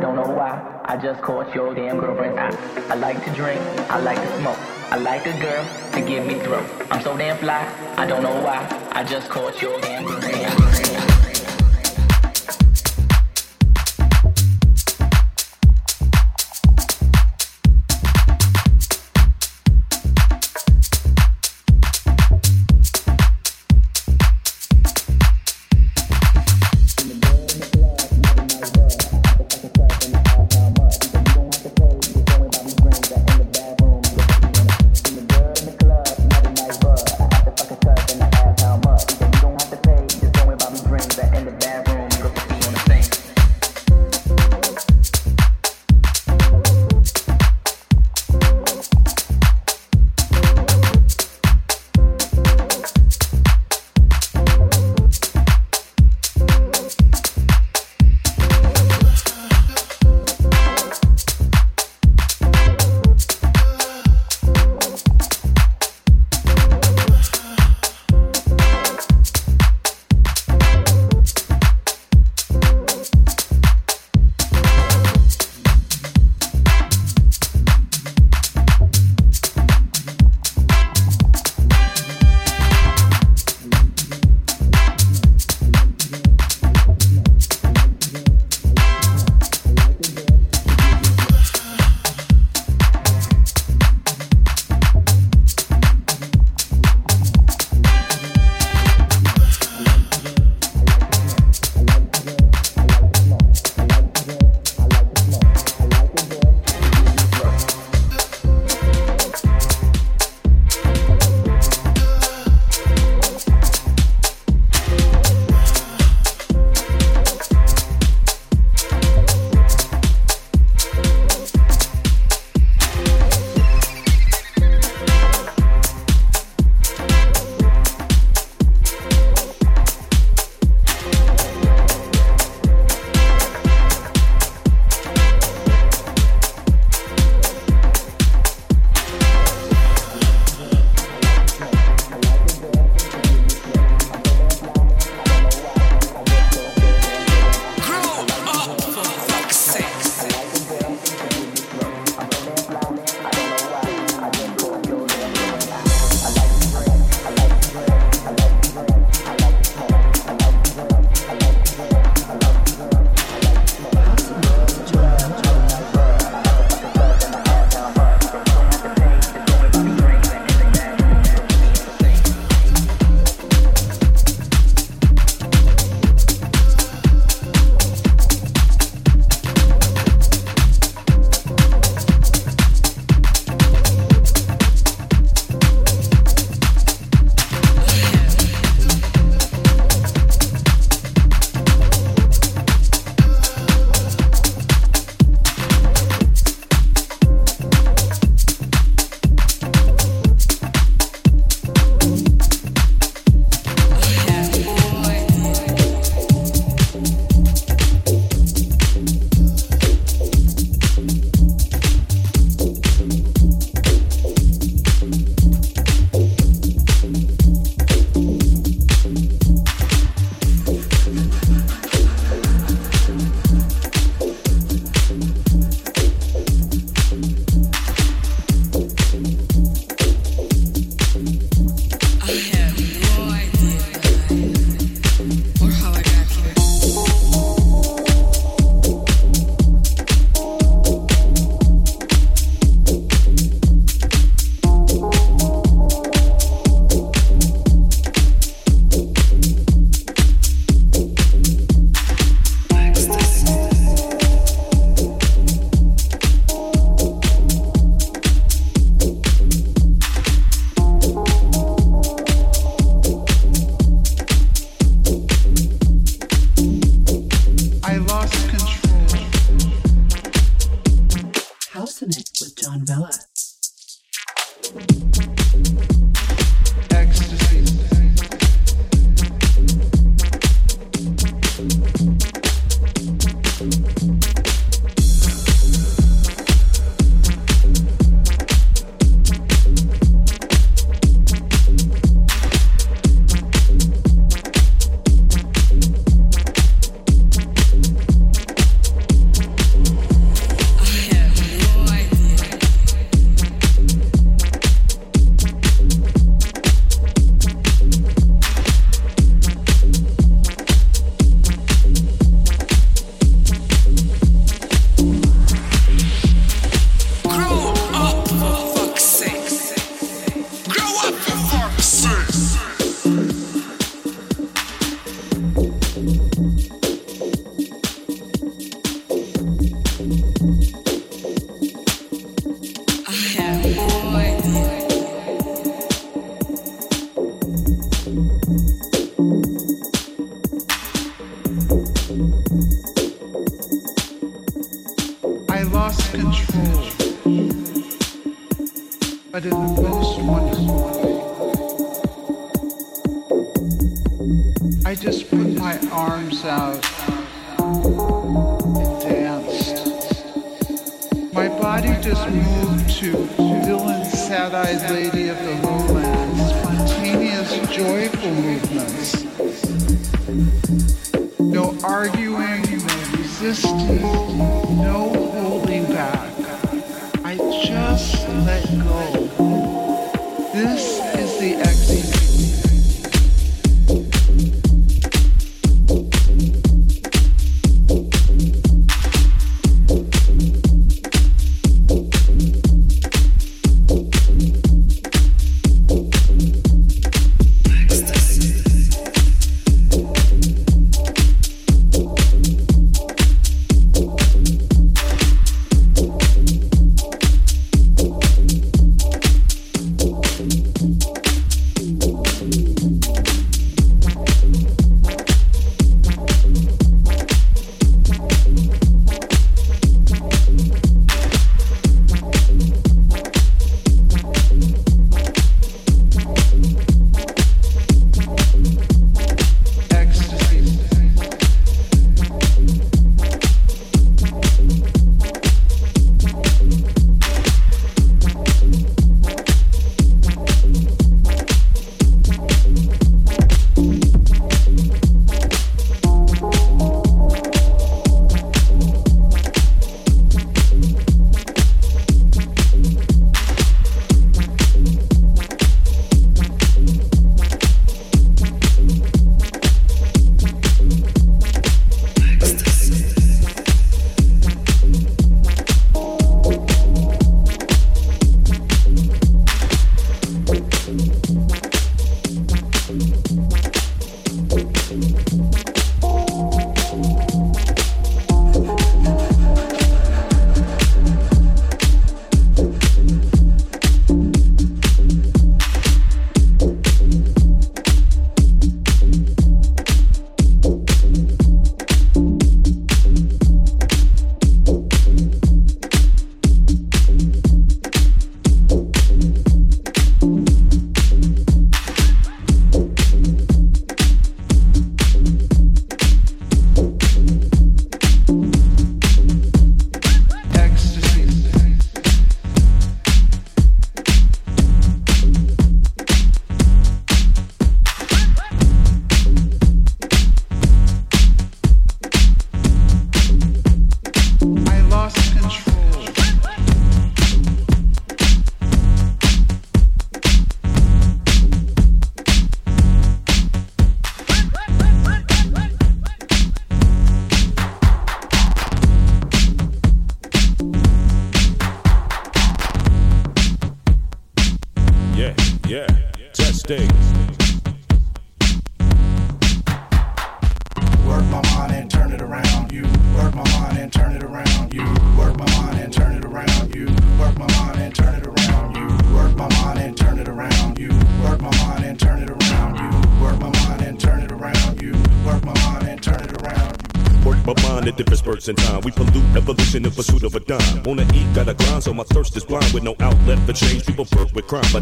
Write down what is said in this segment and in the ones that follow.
don't know why. I just caught your damn girlfriend's eye. I like to drink, I like to smoke. I like a girl to give me through. I'm so damn fly, I don't know why. I just caught your damn girlfriend's eye.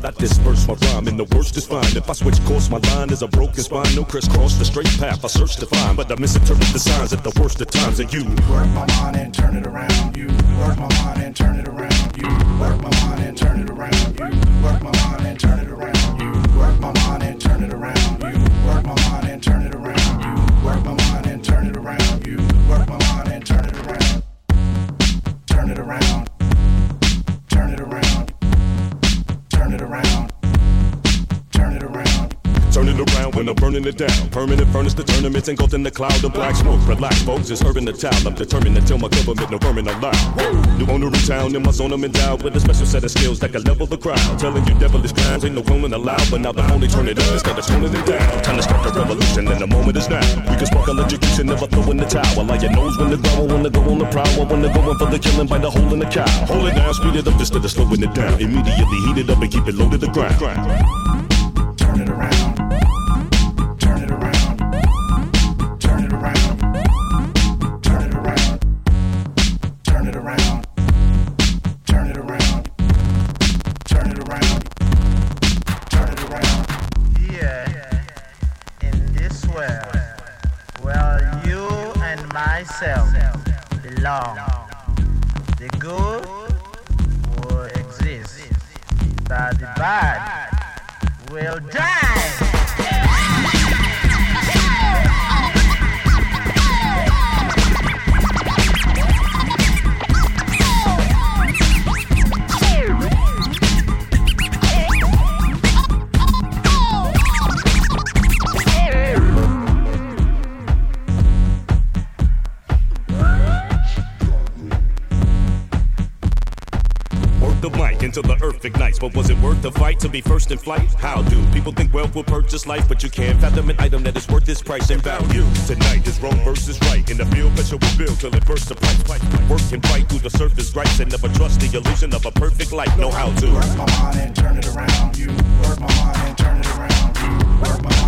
But I disperse my rhyme, and the worst is fine. If I switch course, my line is a broken spine. No crisscross, the straight path I search to find, but I misinterpret the signs at the worst of times. And you Work my mind and turn it around. You work my mind and turn it around. You work my mind and turn it around. You work my mind and turn it around. Burning it down. Permanent furnace, the tournaments engulfed in the cloud of black smoke. Relax, folks, it's urban the town. I'm determined to tell my government no vermin allowed. New owner in town, in my zone, I'm endowed with a special set of skills that can level the crowd. Telling you devilish clowns ain't no woman allowed, but now the only turn it up instead of toning it down. Time to start the revolution, and the moment is now. We can spark electrocution, never throw in the towel. Like your nose when the growl, when to go on the prowl, when to go in for the killing, by the hole in the cow. Hold it down, speed it up instead of slowing it down. Immediately heat it up and keep it low to the ground. Earth ignites. But was it worth the fight to be first in flight? How do people think wealth will purchase life? But you can't fathom an item that is worth its price and value. Tonight is wrong versus right. In the field, pressure will build till it bursts the pipe. Work and fight through the surface gripes and never trust the illusion of a perfect life. Know how to work my mind and turn it around. You work my mind and turn it around. You work my mind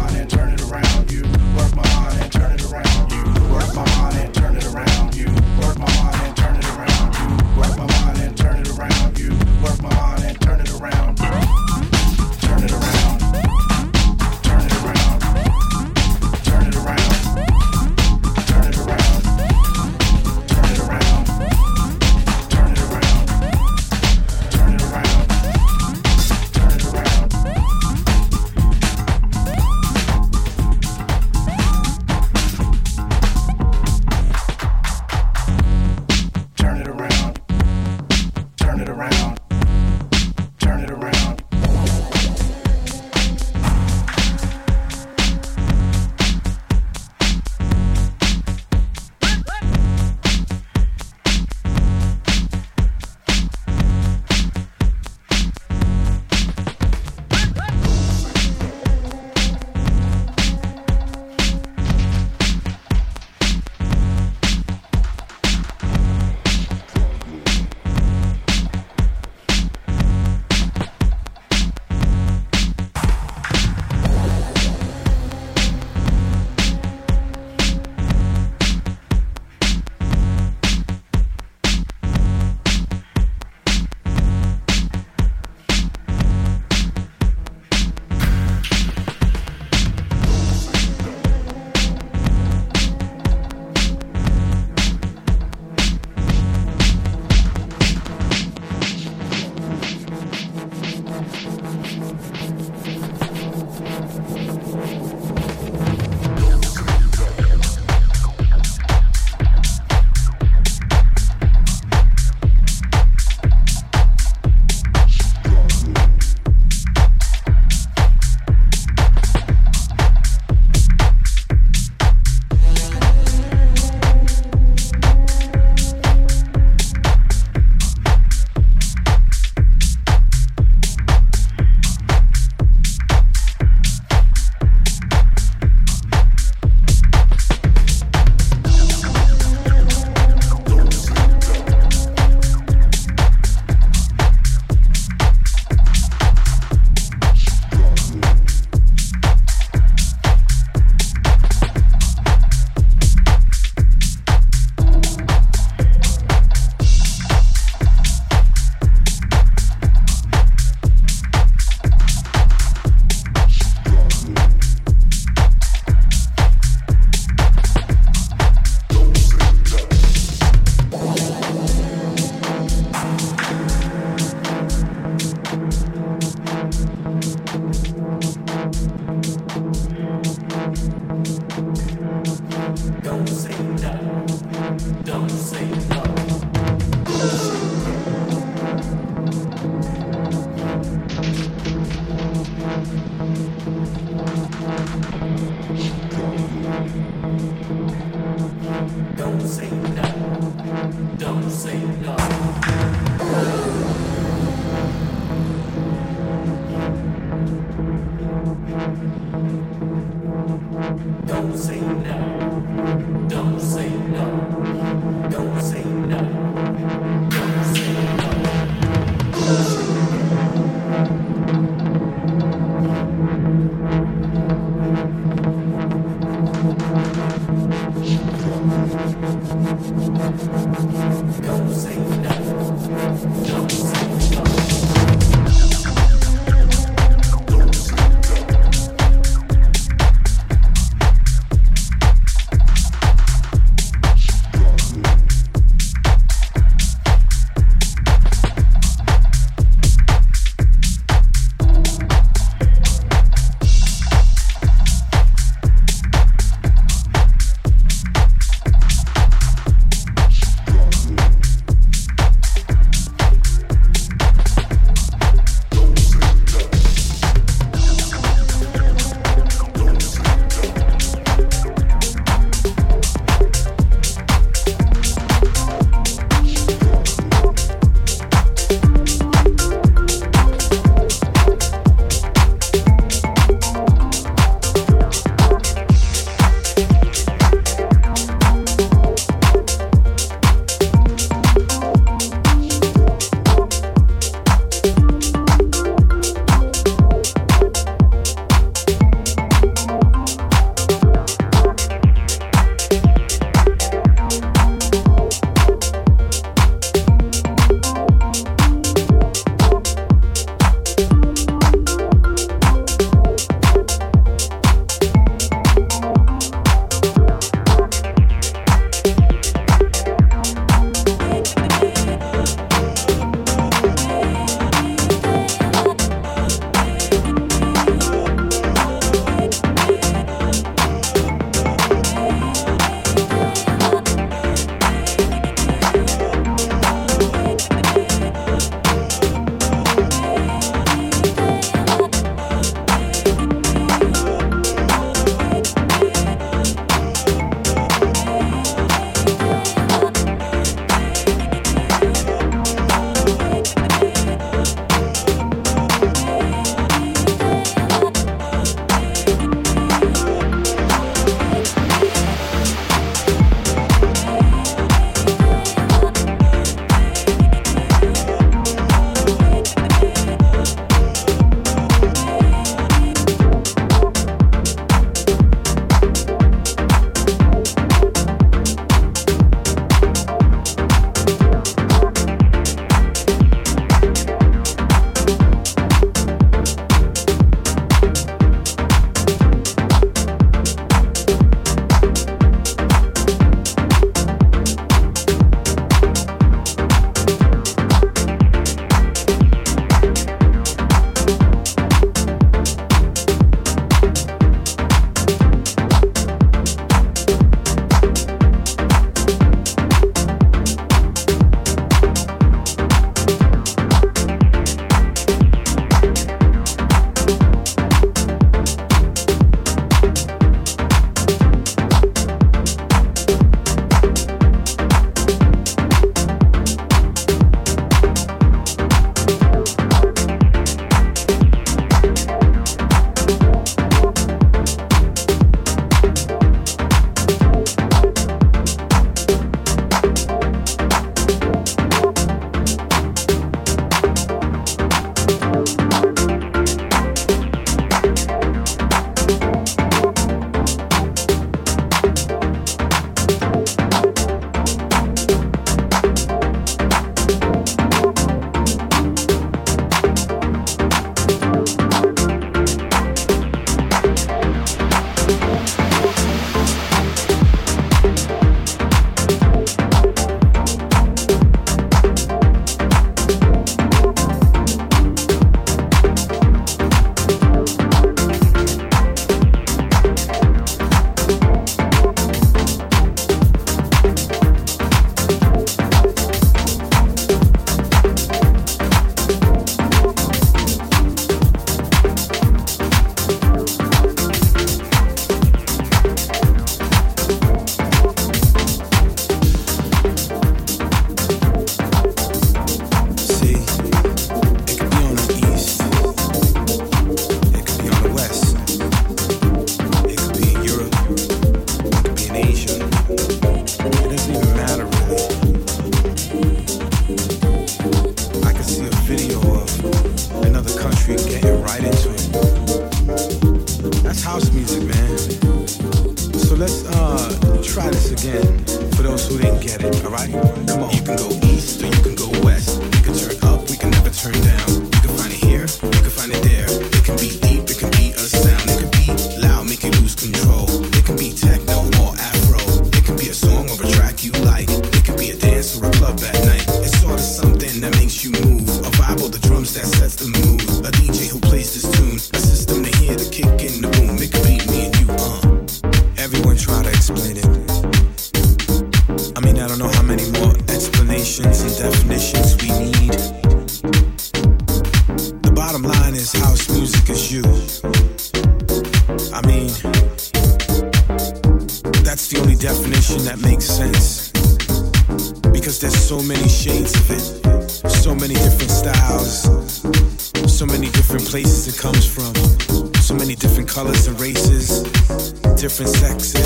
And if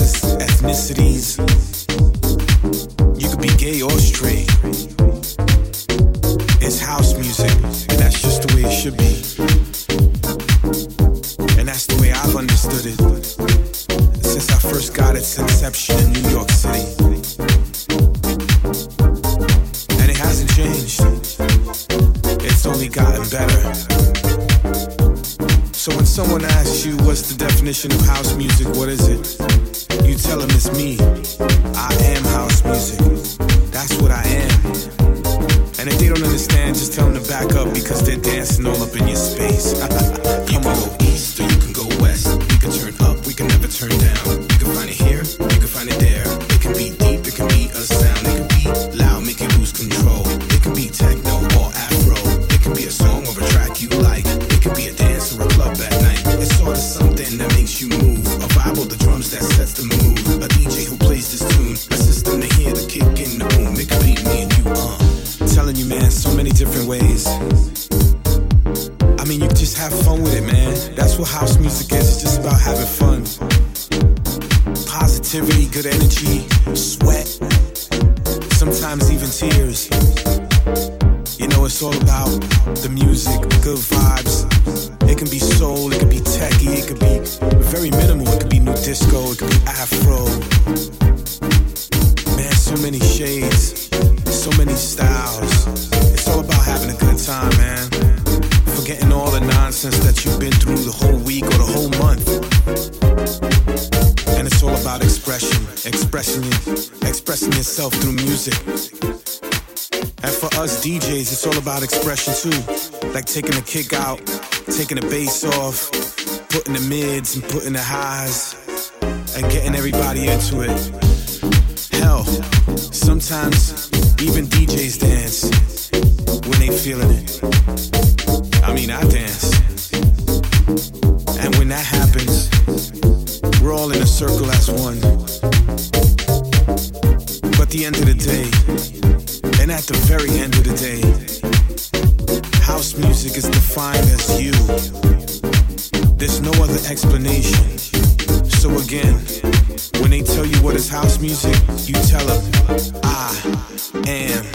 many shades, so many styles. It's all about having a good time, man. Forgetting all the nonsense that you've been through the whole week or the whole month. And it's all about expression, expressing it, expressing yourself through music. And for us DJs, it's all about expression too. Like taking the kick out, taking the bass off, putting the mids and putting the highs, and getting everybody into it. Sometimes even DJs dance when they feeling it. I mean, I dance. And when that happens, we're all in a circle as one. But the end of the day, and at the very end of the day, house music is defined as you. There's no other explanation. So again, when they tell you what is house music, you tell them, I am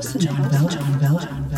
John Bell, John Bell, John Bell.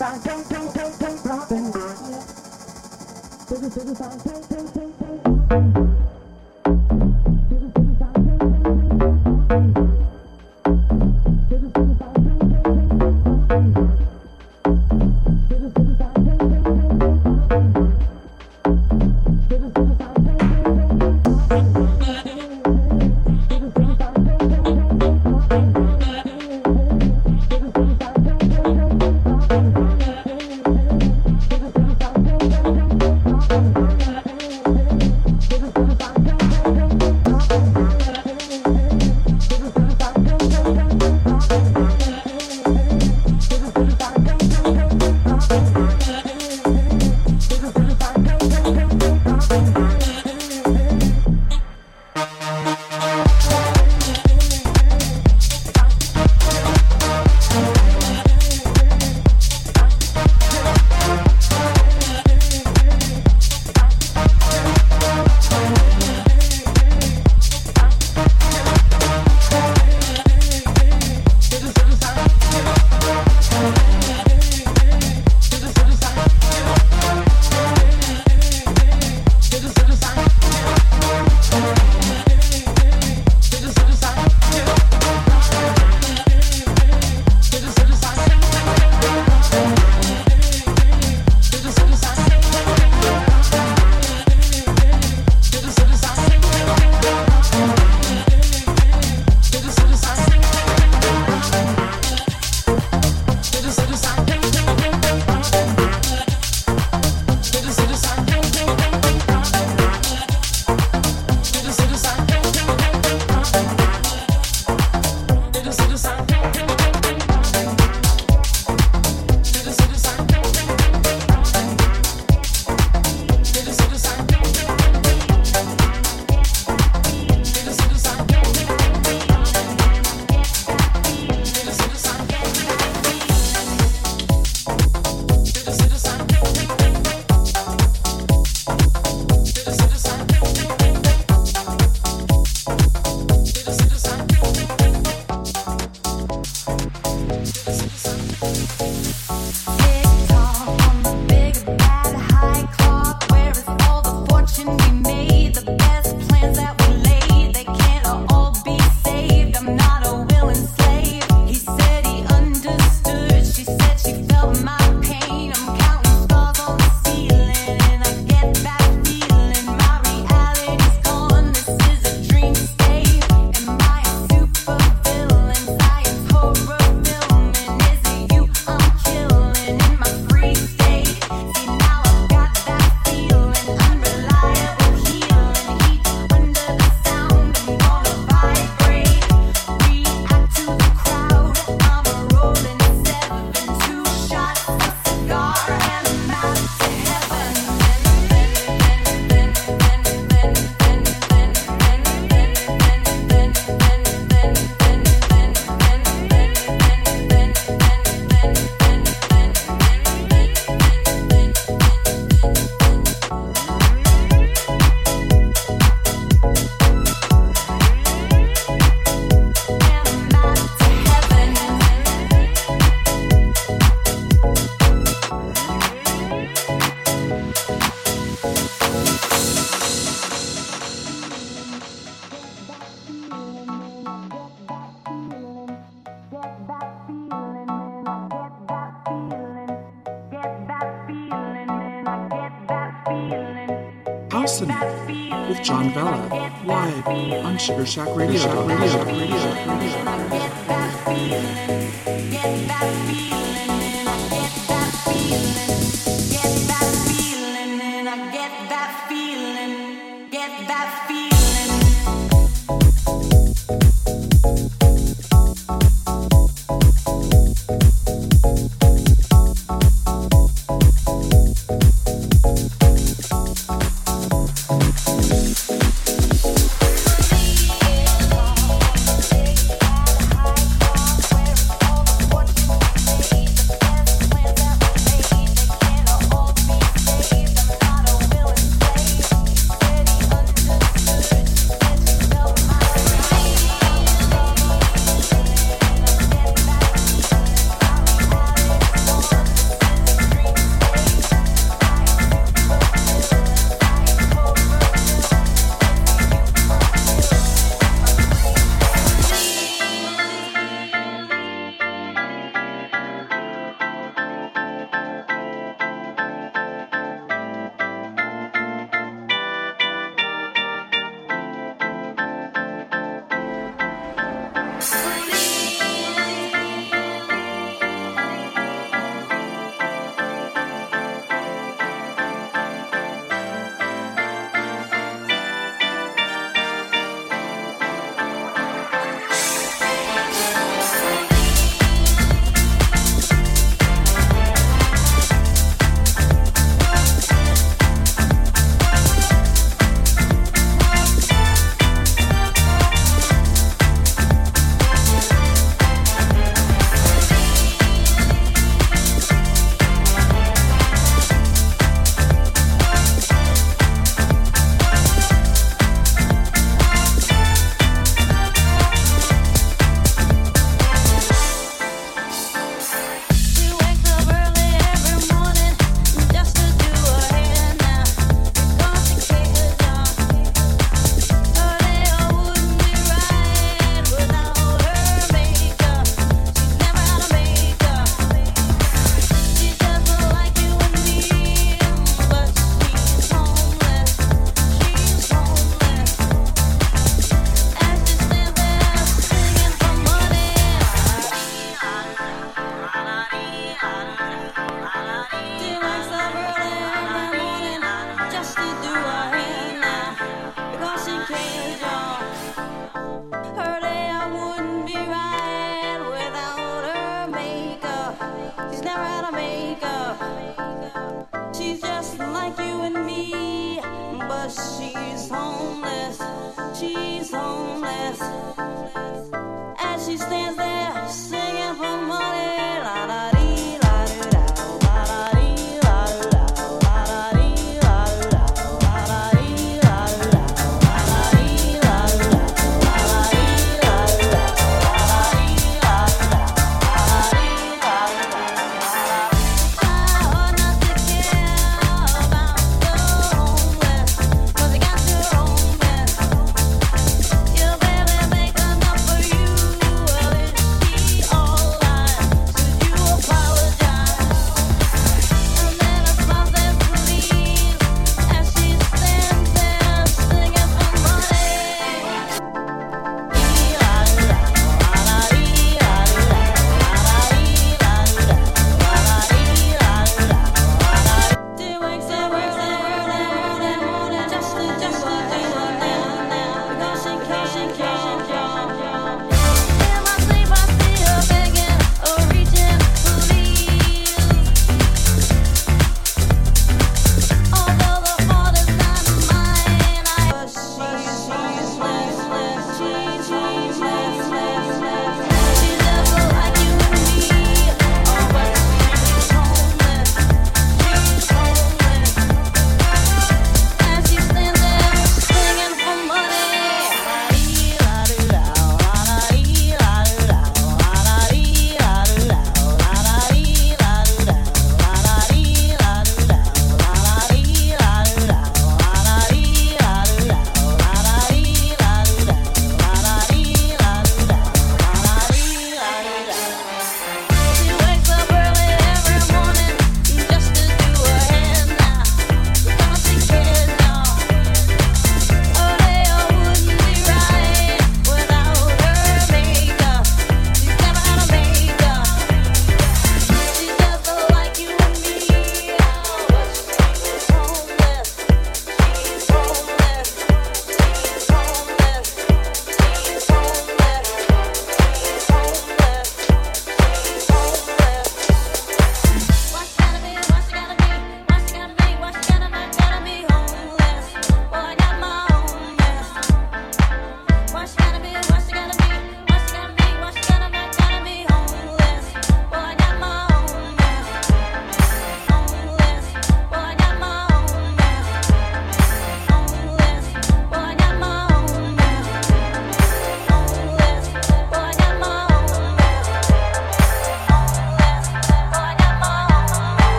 Sugar Shack Radio. Shack Radio. Shack Radio. Shack Radio. Get that feeling, get that feeling, and I get that feeling, get that feeling, and I get that feeling, get that feeling.